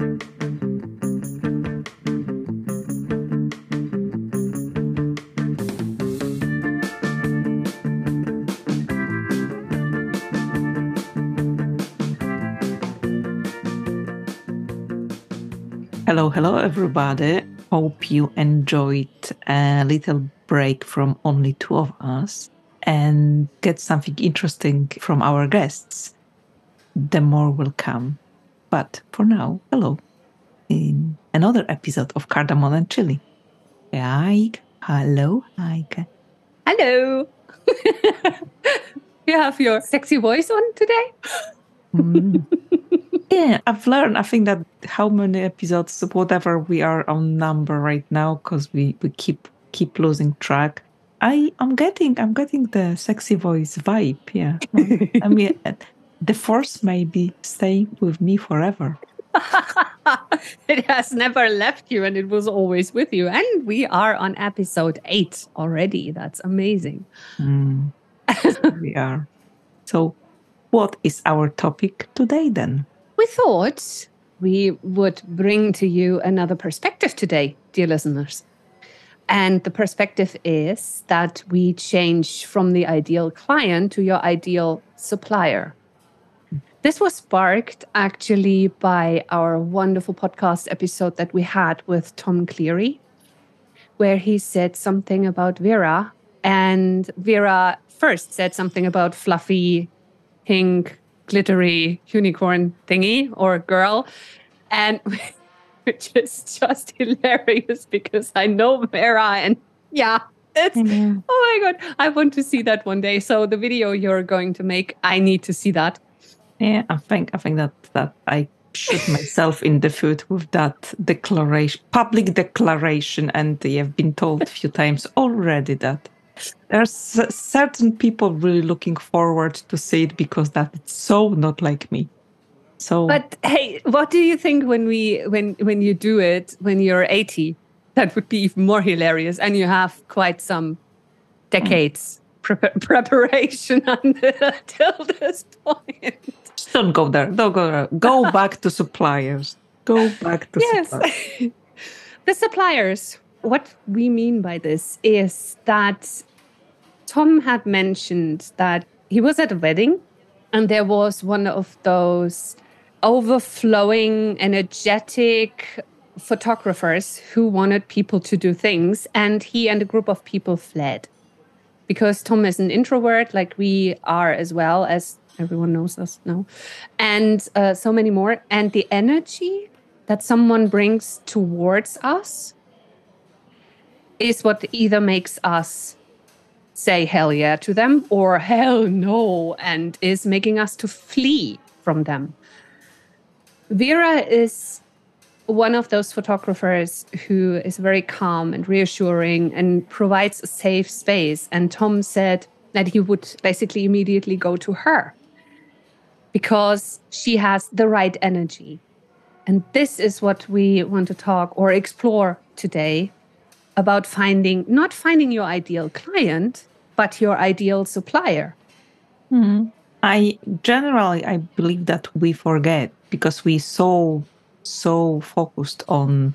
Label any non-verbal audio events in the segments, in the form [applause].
Hello, hello, everybody. Hope you enjoyed a little break from only two of us and get something interesting from our guests. The more will come. But for now, hello. In another episode of Cardamom and Chili. Hi. Hello. Hi. Hello. [laughs] you have your sexy voice on today? Mm. [laughs] yeah, I've learned. I think that how many episodes, whatever we are on number right now, because we we keep keep losing track. I I'm getting I'm getting the sexy voice vibe. Yeah, [laughs] I mean the force may be staying with me forever. [laughs] it has never left you and it was always with you. And we are on episode eight already. That's amazing. Mm, [laughs] we are. So, what is our topic today then? We thought we would bring to you another perspective today, dear listeners. And the perspective is that we change from the ideal client to your ideal supplier. This was sparked actually by our wonderful podcast episode that we had with Tom Cleary, where he said something about Vera. And Vera first said something about fluffy, pink, glittery unicorn thingy or girl. And [laughs] which is just hilarious because I know Vera and yeah, it's oh my god, I want to see that one day. So the video you're going to make, I need to see that. Yeah, I think I think that that I shoot [laughs] myself in the foot with that declaration, public declaration, and I have been told a few times already that there's certain people really looking forward to see it because that it's so not like me. So, but hey, what do you think when we when when you do it when you're 80? That would be even more hilarious, and you have quite some decades mm. pre- [laughs] preparation [laughs] until this point. Just don't go there. Don't go there. Go [laughs] back to suppliers. Go back to yes. suppliers. [laughs] the suppliers. What we mean by this is that Tom had mentioned that he was at a wedding and there was one of those overflowing, energetic photographers who wanted people to do things. And he and a group of people fled because Tom is an introvert, like we are as well, as everyone knows us now, and uh, so many more. And the energy that someone brings towards us is what either makes us say hell yeah to them or [laughs] hell no and is making us to flee from them. Vera is one of those photographers who is very calm and reassuring and provides a safe space. And Tom said that he would basically immediately go to her because she has the right energy. And this is what we want to talk or explore today about finding not finding your ideal client, but your ideal supplier. Mm-hmm. I generally I believe that we forget because we so so focused on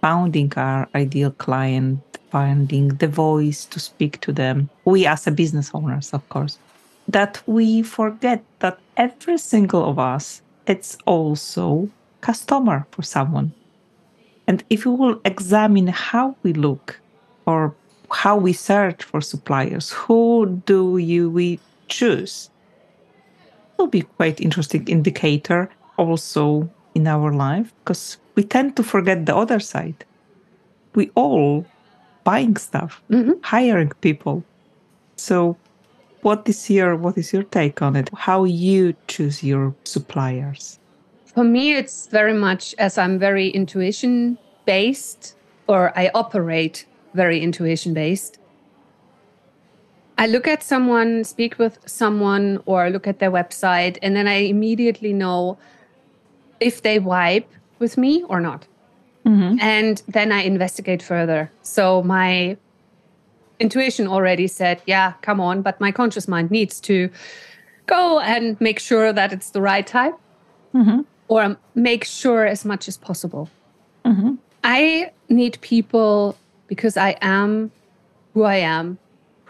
finding our ideal client, finding the voice to speak to them. We as a business owners, of course, that we forget that every single of us it's also customer for someone. And if we will examine how we look or how we search for suppliers, who do you we choose, It will be quite interesting indicator also in our life because we tend to forget the other side. We all buying stuff, mm-hmm. hiring people. So what is your what is your take on it? How you choose your suppliers? For me it's very much as I'm very intuition based or I operate very intuition based. I look at someone, speak with someone, or look at their website, and then I immediately know if they vibe with me or not. Mm-hmm. And then I investigate further. So my intuition already said, yeah, come on, but my conscious mind needs to go and make sure that it's the right type. Mm-hmm. or make sure as much as possible. Mhm. I need people because I am who I am,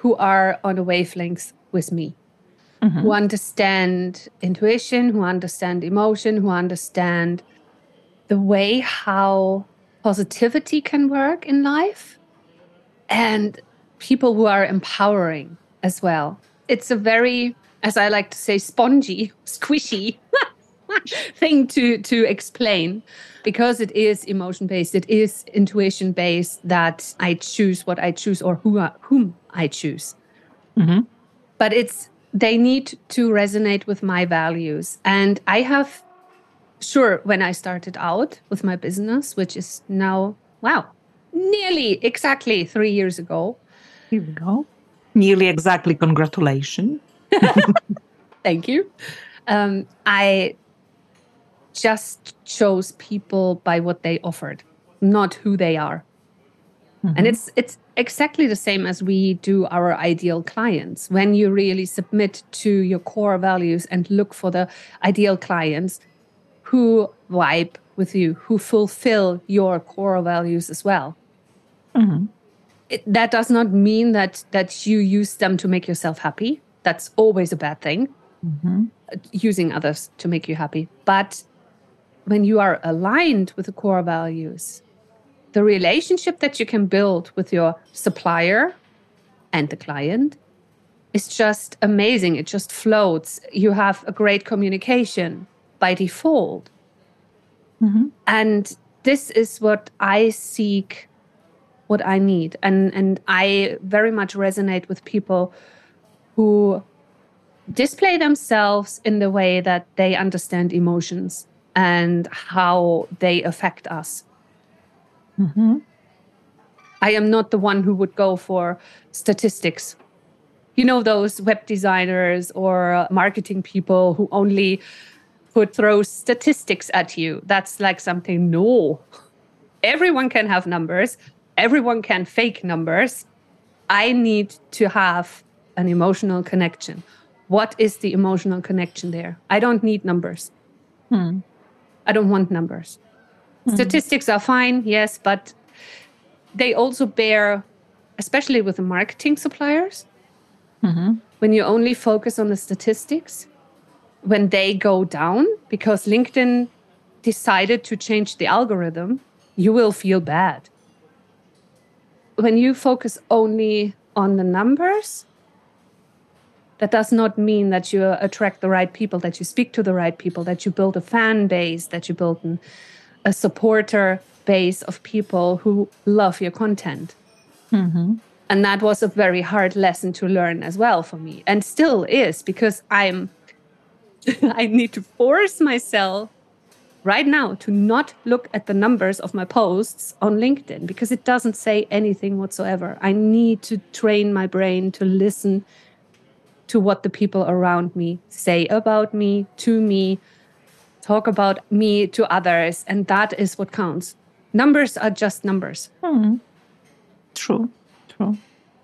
who are on a wavelength with me, Mhm. who understand intuition, who understand emotion, who understand the way how positivity can work in life, and people who are empowering as well. It's a very, as I like to say, spongy, [laughs] squishy [laughs] thing to to explain because it is emotion based it is intuition based that i choose what i choose or who I, whom i choose Mhm. but it's they need to resonate with my values and i have sure when i started out with my business which is now wow nearly exactly 3 years ago Here we go. Nearly exactly. Congratulations. [laughs] Thank you. Um, I just chose people by what they offered, not who they are. And it's it's exactly the same as we do our ideal clients. When you really submit to your core values and look for the ideal clients who vibe with you, who fulfill your core values as well. Mhm. It, that does not mean that that you use them to make yourself happy. That's always a bad thing Mhm. using others to make you happy. But when you are aligned with the core values, the relationship that you can build with your supplier and the client is just amazing. It just floats. You have a great communication by default. Mhm. And this is what I seek, what I need. And, and I very much resonate with people who display themselves in the way that they understand emotions and how they affect us. Mhm. I am not the one who would go for statistics. You know, those web designers or marketing people who only could throw statistics at you. That's like something, no. Everyone can have numbers, everyone can fake numbers. I need to have an emotional connection. What is the emotional connection there? I don't need numbers. Hmm. I don't want numbers. Statistics are fine, yes, but they also bear, especially with the marketing suppliers, Mhm. when you only focus on the statistics, when they go down because LinkedIn decided to change the algorithm, you will feel bad. When you focus only on the numbers, that does not mean that you attract the right people, that you speak to the right people, that you build a fan base, that you build an, a supporter base of people who love your content. Mhm. And that was a very hard lesson to learn as well for me, and still is because I'm [laughs] I need to force myself right now to not look at the numbers of my posts on LinkedIn because it doesn't say anything whatsoever. I need to train my brain to listen to what the people around me say about me, to me, talk about me to others, and that is what counts. Numbers are just numbers. Hmm. True, true.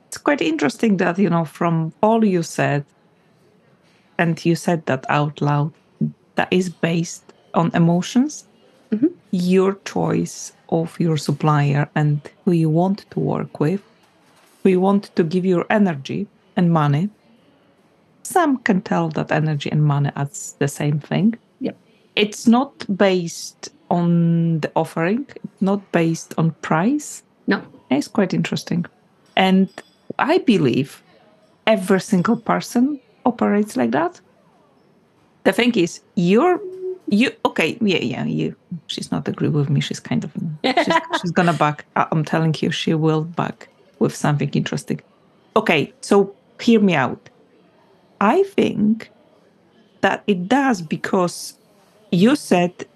It's quite interesting that, you know, from all you said, and you said that out loud, that is based on emotions, Mhm. your choice of your supplier and who you want to work with, who you want to give your energy and money. Some can tell that energy and money are the same thing. Yep. It's not based on the offering, it's not based on price. No. It's quite interesting. And I believe every single person operates like that. The thing is, you're you okay, yeah, yeah, you she's not agree with me. She's kind of she's, [laughs] she's gonna back. I'm telling you, she will back with something interesting. Okay, so hear me out. I think that it does because you said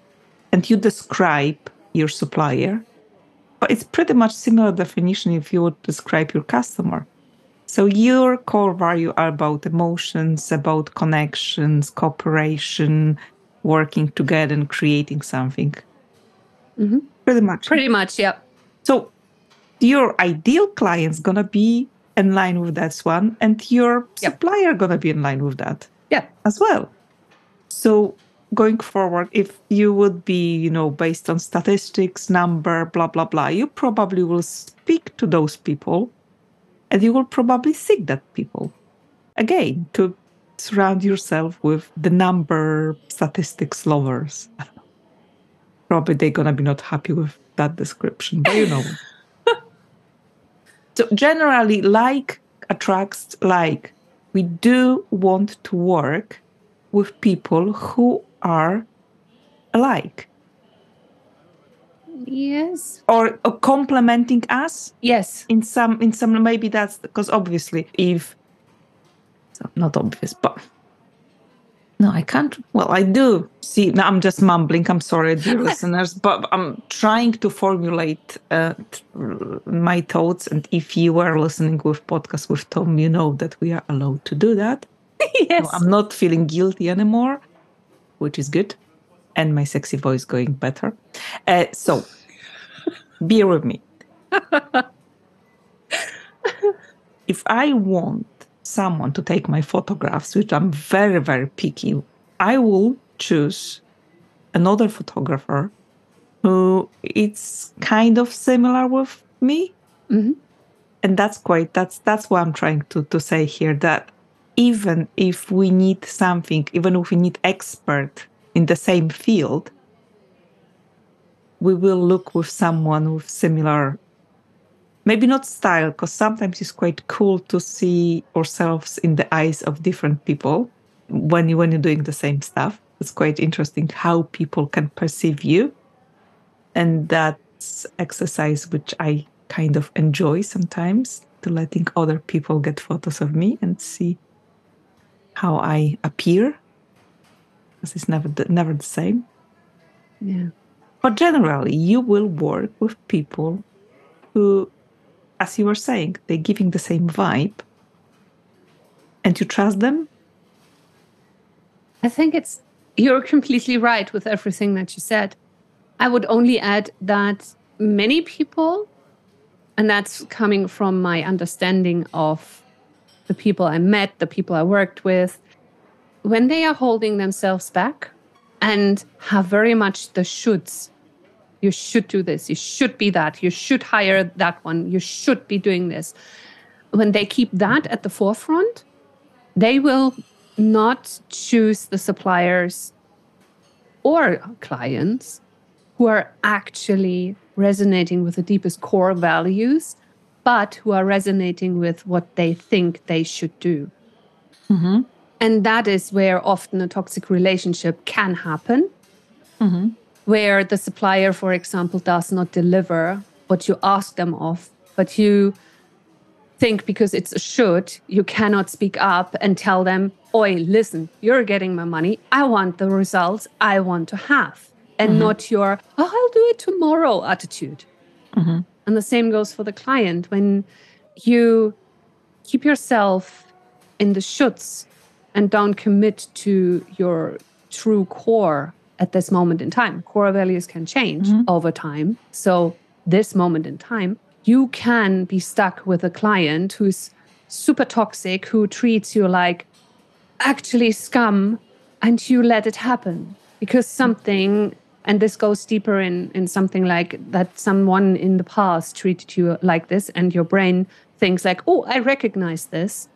and you describe your supplier but it's pretty much similar definition if you would describe your customer. So your core value are about emotions, about connections, cooperation, working together and creating something. Mhm. Pretty much. Pretty much, yeah. So your ideal client's gonna be in line with that one, and your Yep. supplier gonna be in line with that Yeah. as well. So going forward, if you would be, you know, based on statistics, number, blah, blah, blah, you probably will speak to those people and you will probably seek that people again to surround yourself with the number statistics lovers. [laughs] probably they're going to be not happy with that description, but you know. [laughs] so generally, like attracts like. We do want to work with people who are alike. Yes. Or, or complementing us. Yes. In some, in some, maybe that's because obviously, if not obvious, but no, I can't. Well, I do see. I'm just mumbling. I'm sorry, dear [laughs] listeners, but I'm trying to formulate uh, my thoughts. And if you are listening with podcast with Tom, you know that we are allowed to do that. [laughs] yes. I'm not feeling guilty anymore, which is good, and my sexy voice going better. Uh, so, bear with me. [laughs] if I want someone to take my photographs, which I'm very, very picky, I will choose another photographer who it's kind of similar with me. Mm-hmm. And that's quite that's that's what I'm trying to, to say here that even if we need something, even if we need expert in the same field, we will look with someone with similar maybe not style because sometimes it's quite cool to see ourselves in the eyes of different people. When you when you're doing the same stuff it's quite interesting how people can perceive you. And that's exercise which i kind of enjoy sometimes to letting other people get photos of me and see how i appear because it's never the, never the same. Yeah. But generally you will work with people who as you were saying, they're giving the same vibe and you trust them? I think it's, you're completely right with everything that you said. I would only add that many people, and that's coming from my understanding of the people I met, the people I worked with, when they are holding themselves back and have very much the shoulds you should do this. You should be that. You should hire that one. You should be doing this. When they keep that at the forefront they will not choose the suppliers or clients who are actually resonating with the deepest core values but who are resonating with what they think they should do. Mm-hmm. and that is where often a toxic relationship can happen. Mm-hmm where the supplier, for example, does not deliver what you ask them of, but you think because it's a should, you cannot speak up and tell them, Oi, listen, you're getting my money. I want the results I want to have, and mm-hmm. not your, oh, I'll do it tomorrow attitude. Mm-hmm. And the same goes for the client. When you keep yourself in the shoulds and don't commit to your true core at this moment in time. Core values can change mm-hmm. over time. So, this moment in time, you can be stuck with a client who's super toxic, who treats you like actually scum, and you let it happen because something, and this goes deeper in, in something like that someone in the past treated you like this, and your brain thinks, like, oh, I recognize this.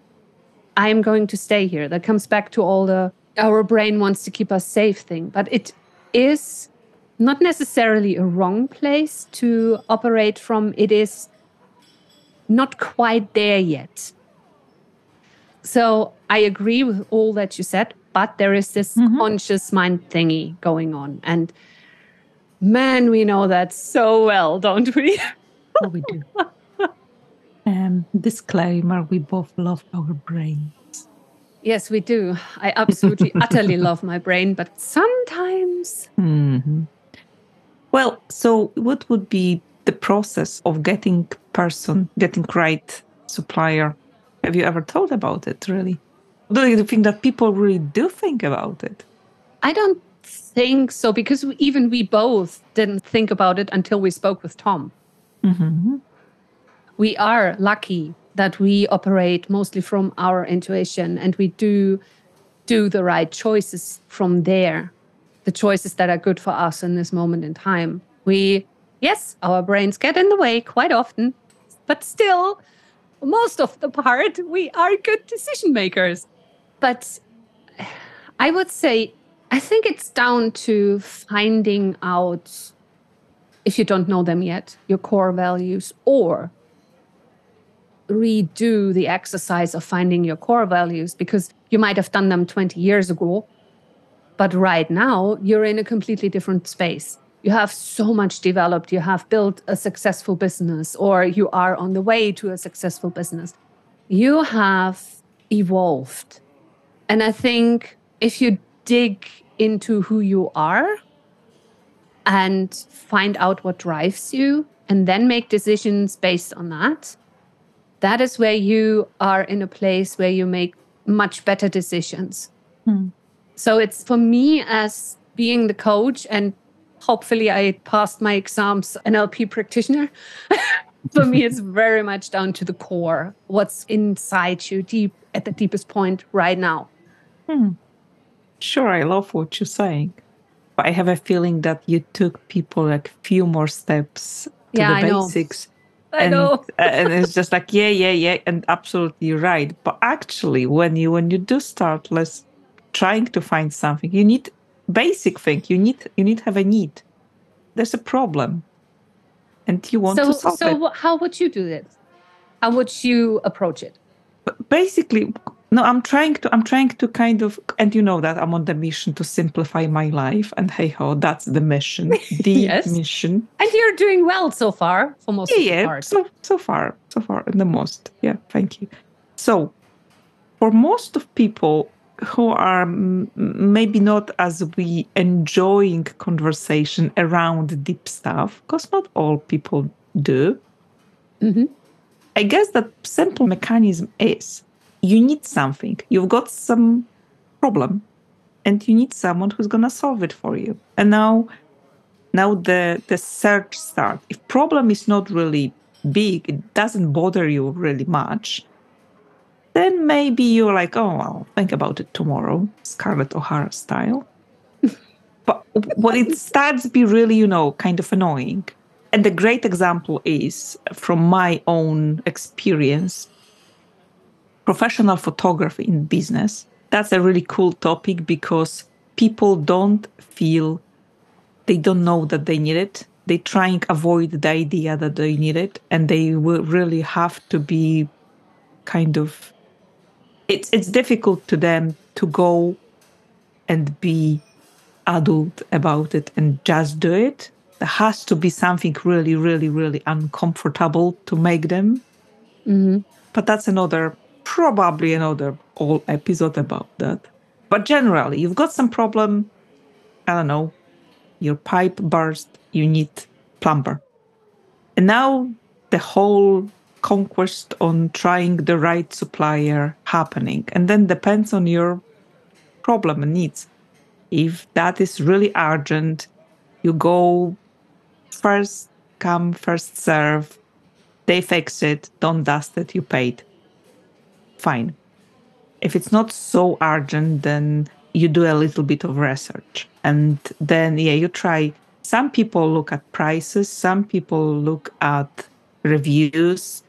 I'm going to stay here. That comes back to all the our brain wants to keep us safe thing, but it is not necessarily a wrong place to operate from. It is not quite there yet. So I agree with all that you said, but there is this mm-hmm. conscious mind thingy going on. And man, we know that so well, don't we? [laughs] oh, we do. [laughs] Um, disclaimer we both love our brain. Yes, we do. I absolutely, [laughs] utterly love my brain, but sometimes. Mm-hmm. Well, so what would be the process of getting person, getting right supplier? Have you ever thought about it, really? Do you think that people really do think about it? I don't think so, because even we both didn't think about it until we spoke with Tom. Mm-hmm. We are lucky that we operate mostly from our intuition and we do do the right choices from there the choices that are good for us in this moment in time. We, yes, our brains get in the way quite often, but still, most of the part, we are good decision makers. But I would say, I think it's down to finding out, if you don't know them yet, your core values or redo the exercise of finding your core values because you might have done them 20 years ago. But right now, you're in a completely different space. You have so much developed. You have built a successful business, or you are on the way to a successful business. You have evolved. And I think if you dig into who you are and find out what drives you, and then make decisions based on that, that is where you are in a place where you make much better decisions. Hmm. So it's for me as being the coach and hopefully I passed my exams NLP practitioner. [laughs] for me it's very much down to the core, what's inside you deep at the deepest point right now. Hmm. Sure, I love what you're saying. But I have a feeling that you took people like few more steps to yeah, the basics. I and, know. Uh, and it's just like, yeah, yeah, yeah, and absolutely right. But actually, when you when you do start let's trying to find something, you need basic thing. You need you need have a need. There's a problem, and you want so, to solve so it. So, how would you do this? How would you approach it? But basically, no i'm trying to i'm trying to kind of and you know that i'm on the mission to simplify my life and hey ho that's the mission. [laughs] The yes. mission. And you're doing well so far for most yeah, yeah so so far so far in the most. Yeah thank you. So for most of people who are m- maybe not as we enjoying conversation around deep stuff because not all people do. Mm-hmm. i guess the simple mechanism is you need something. You've got some problem and you need someone who's going to solve it for you. And now now the the search start. If problem is not really big, it doesn't bother you really much, then maybe you're like, oh, I'll think about it tomorrow, Scarlett O'Hara style. [laughs] but when it starts to be really, you know, kind of annoying. And the great example is from my own experience professional photography in business. That's a really cool topic because people don't feel they don't know that they need it. They try and avoid the idea that they need it, and they will really have to be kind of. It's it's difficult to them to go and be adult about it and just do it. There has to be something really, really, really uncomfortable to make them. Mm-hmm. But that's another probably another whole episode about that. But generally, you've got some problem. I don't know, your pipe burst. You need plumber, and now the whole conquest on trying the right supplier happening, and then depends on your problem and needs. If that is really urgent, you go first come, first serve. They fix it, don't dust it, you paid fine. If it's not so urgent, then you do a little bit of research. And then, yeah, you try. Some people look at prices, some people look at reviews.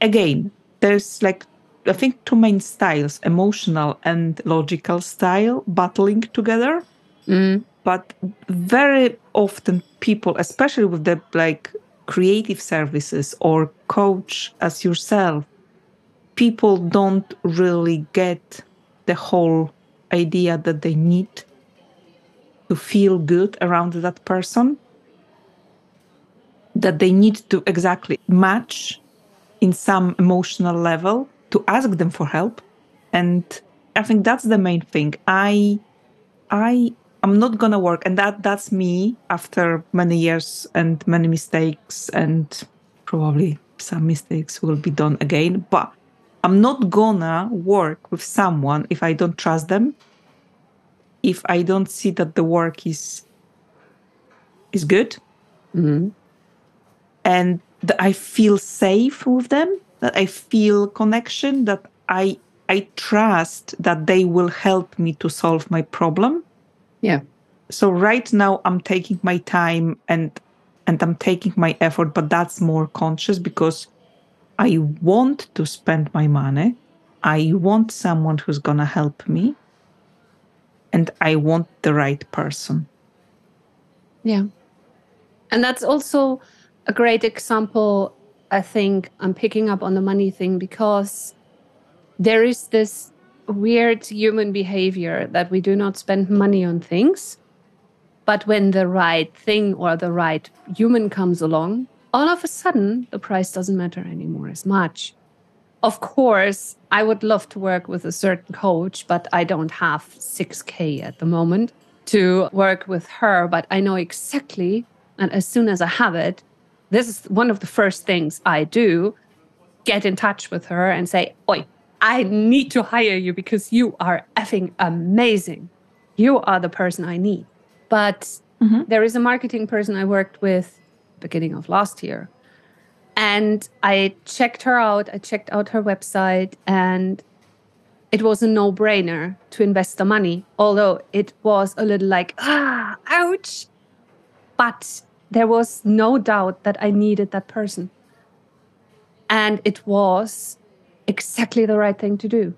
Again, there's like, I think, two main styles emotional and logical style battling together. Mm. But very often, people, especially with the like creative services or coach as yourself, people don't really get the whole idea that they need to feel good around that person that they need to exactly match in some emotional level to ask them for help. And i think that's the main thing. I i i'm not gonna work and that that's me after many years and many mistakes and probably some mistakes will be done again but I'm not gonna work with someone if I don't trust them, if I don't see that the work is is good, mm-hmm. and that I feel safe with them, that I feel connection, that I I trust that they will help me to solve my problem. Yeah. So right now I'm taking my time and and I'm taking my effort, but that's more conscious because I want to spend my money. I want someone who's gonna help me. And I want the right person. Yeah. And that's also a great example. I think I'm picking up on the money thing because there is this weird human behavior that we do not spend money on things. But when the right thing or the right human comes along, all of a sudden the price doesn't matter anymore as much. Of course, I would love to work with a certain coach, but I don't have 6K at the moment to work with her. But I know exactly, and as soon as I have it, this is one of the first things I do get in touch with her and say, Oi, I need to hire you because you are effing amazing. You are the person I need. But Mhm. there is a marketing person I worked with beginning of last year. And I checked her out. I checked out her website and it was a no-brainer to invest the money, although it was a little like, ah, ouch. But there was no doubt that I needed that person. And it was exactly the right thing to do.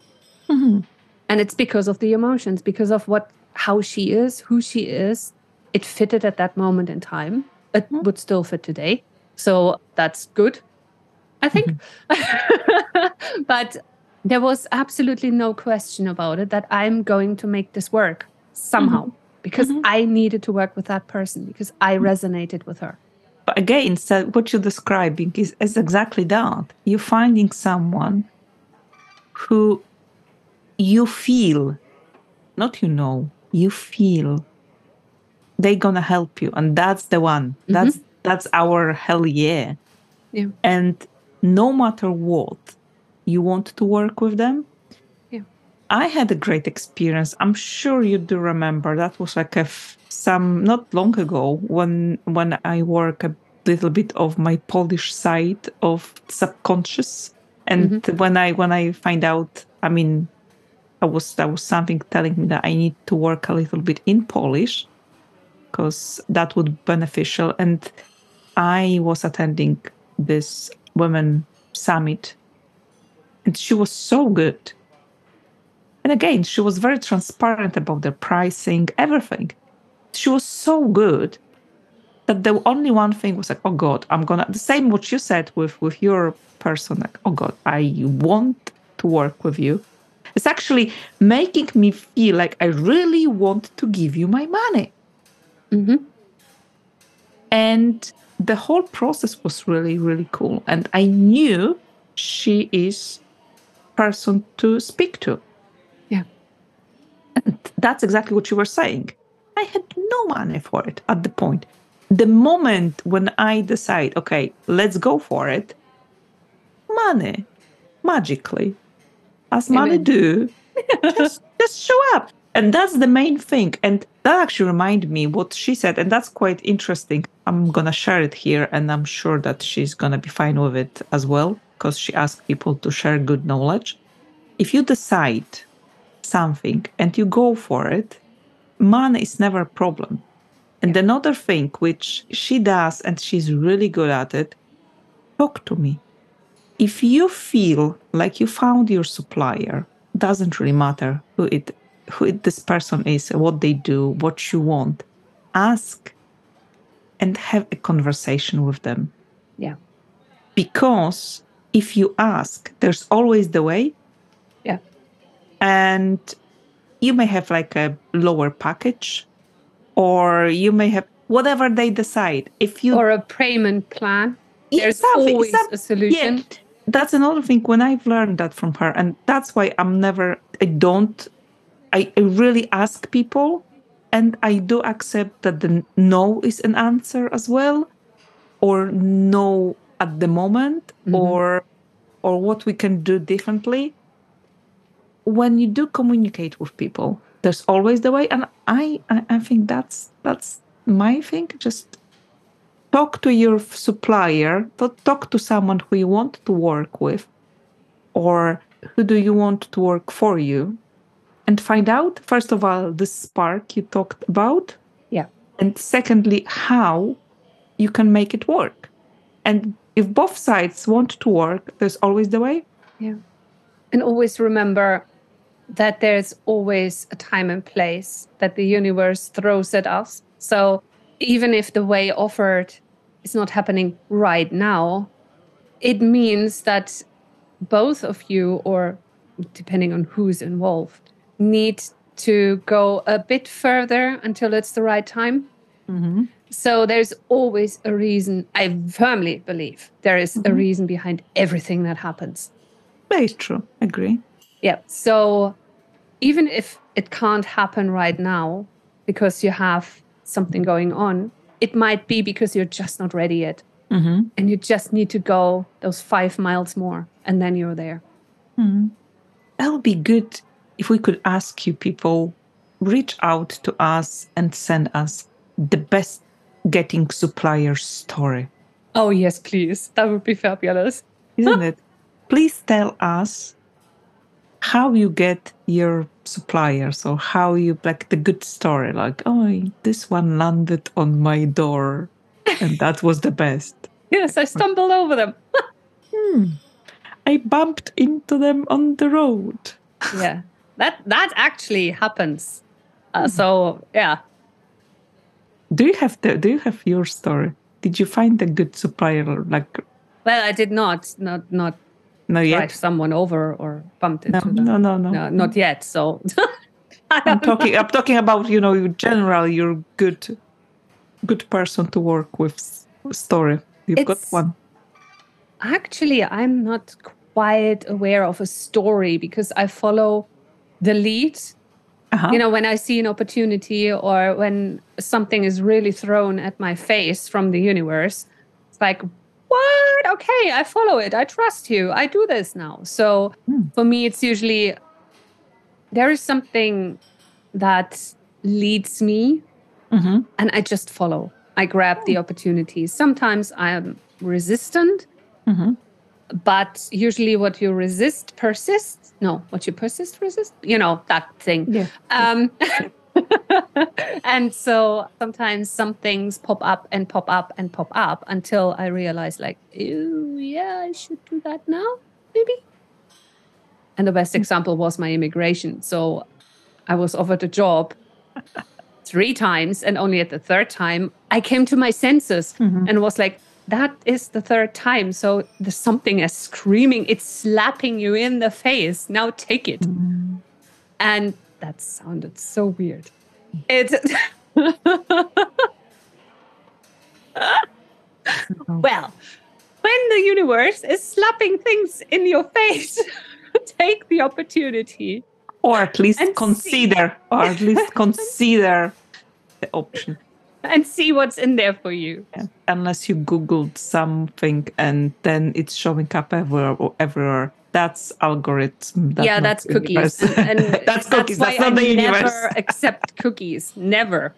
Mhm. And it's because of the emotions, because of what how she is, who she is. It fitted at that moment in time. It would still fit today. So that's good, I think. Mm-hmm. [laughs] but there was absolutely no question about it that I'm going to make this work somehow mm-hmm. because mm-hmm. I needed to work with that person because I resonated with her. But again, so what you're describing is, is exactly that. You're finding someone who you feel, not you know, you feel they're gonna help you. And that's the one. Mm-hmm. That's that's our hell yeah. Yeah. And no matter what, you want to work with them. Yeah. I had a great experience. I'm sure you do remember. That was like a f- some not long ago when when I work a little bit of my Polish side of subconscious, and mm-hmm. when I when I find out, I mean, I was that was something telling me that I need to work a little bit in Polish because that would be beneficial. And I was attending this women summit, and she was so good. And again, she was very transparent about the pricing, everything. She was so good that the only one thing was like, oh God, I'm gonna the same what you said with with your person, like, oh God, I want to work with you. It's actually making me feel like I really want to give you my money. Hmm And the whole process was really, really cool. And I knew she is person to speak to. Yeah. And that's exactly what you were saying. I had no money for it at the point. The moment when I decide, okay, let's go for it, money magically, as money do, [laughs] just just show up. And that's the main thing. And that actually reminded me what she said, and that's quite interesting. I'm gonna share it here, and I'm sure that she's gonna be fine with it as well, because she asked people to share good knowledge. If you decide something and you go for it, money is never a problem. And another thing which she does, and she's really good at it, talk to me. If you feel like you found your supplier, doesn't really matter who it who this person is, what they do, what you want. Ask and have a conversation with them. Yeah. Because if you ask, there's always the way. Yeah. And you may have like a lower package, or you may have whatever they decide. If you Or a payment plan. There's always a solution. yeah, that's another thing when I've learned that from her, and that's why I'm never, I don't, I, I really ask people, and I do accept that the no is an answer as well, or no at the moment, Mhm. or or what we can do differently. When you do communicate with people, there's always the way, and I, I, I think that's that's my thing. Just talk to your supplier, talk to someone who you want to work with, or who do you want to work for you, and find out, first of all, the spark you talked about. Yeah. And secondly, how you can make it work. And if both sides want to work, there's always the way. Yeah. And always remember that there's always a time and place that the universe throws at us. So even if the way offered is not happening right now, it means that both of you, or depending on who's involved, need to go a bit further until it's the right time. Mm-hmm. So there's always a reason. I firmly believe there is a Mhm. reason behind everything that happens. Very true. Agree. Yeah. So even if it can't happen right now because you have something going on, it might be because you're just not ready yet. Mm-hmm. And you just need to go those five miles more and then you're there. Mm-hmm. That would be good if we could ask you people reach out to us and send us the best getting supplier story. Oh, yes, please. That would be fabulous. Isn't [laughs] it? Please tell us how you get your suppliers or how you like the good story like oh this one landed on my door and that was the best [laughs] Yes, I stumbled over them. [laughs] Hmm. i bumped into them on the road yeah. That that actually happens. Uh, so yeah. do you have the do you have your story did you find a good supplier like Well, I did not not not no drive yet someone over or bumped no, into them. no no no No, not yet. So [laughs] i'm don't know. talking i'm talking about you know general you're good good person to work with story you've got one Actually, I'm not quite aware of a story because I follow the lead. uh-huh. You know, when I see an opportunity or when something is really thrown at my face from the universe, it's like, what? Okay, I follow it. I trust you. I do this now. So Hmm. for me, it's usually there is something that leads me Mhm. and I just follow. I grab the opportunities. Sometimes I am resistant, Mhm. But usually what you resist persists. No, what you persist resist. You know that thing. Yeah. Um, [laughs] and so sometimes some things pop up and pop up and pop up until I realize, like, ew, yeah, I should do that now, maybe. And the best example was my immigration. So I was offered a job three times, and only at the third time, I came to my senses Mhm. and was like, that is the third time. So there's something is screaming, it's slapping you in the face. Now take it. Mm. And that sounded so weird. It [laughs] well, when the universe is slapping things in your face, [laughs] take the opportunity. Or at least And see. consider, or at least [laughs] consider the option. [laughs] and see what's in there for you. Yeah. Unless you Googled something and then it's showing up everywhere. Or everywhere. That's algorithm. yeah, that's cookies. And, [laughs] and that's cookies. That's not I the universe. Never [laughs] accept cookies. Never.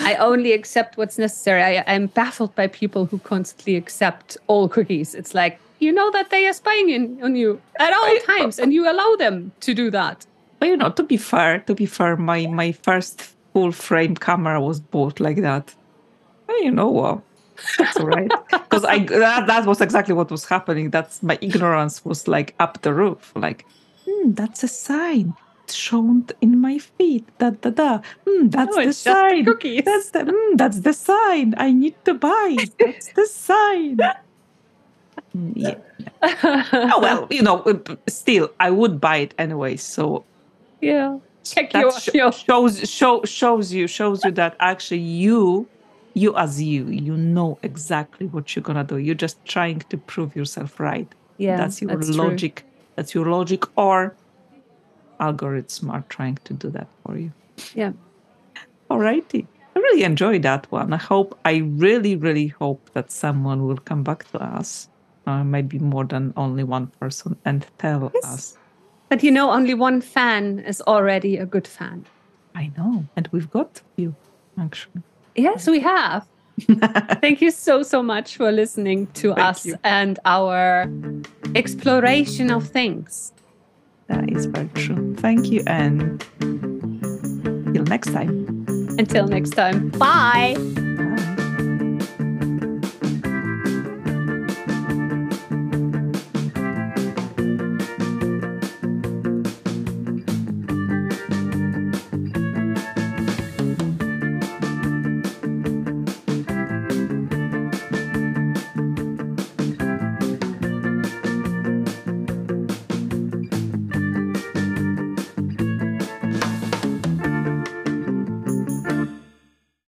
I only accept what's necessary. I, I'm baffled by people who constantly accept all cookies. It's like you know that they are spying in, on you at all times, and you allow them to do that. But you know, to be fair, to be fair, my my first full frame camera was bought like that. Well, you know what? That's all right. [laughs] Because I that, that was exactly what was happening. That's my ignorance was like up the roof. Like, hmm, that's a sign. Shown in my feet. Da da da. Hmm, that's No, the it's just the sign. cookies. That's the hmm, that's the sign. I need to buy. That's the sign. Hmm, [laughs] yeah. [laughs] Oh well, you know, uh, still I would buy it anyway. So yeah. Check that your, sh- your shows show, shows you shows you that actually you you as you you know exactly what you're gonna do you're just trying to prove yourself right yeah. that's your true. logic that's your logic or algorithms are trying to do that for you Yeah. alrighty i really enjoyed that one i hope i really really hope that someone will come back to us uh, maybe more than only one person and tell Yes. us But you know, only one fan is already a good fan. i know and we've got you actually Yes, we have. [laughs] Thank you so, so much for listening to Thank us you. and our exploration of things. That is very true. Thank you, and till next time. Until next time, bye.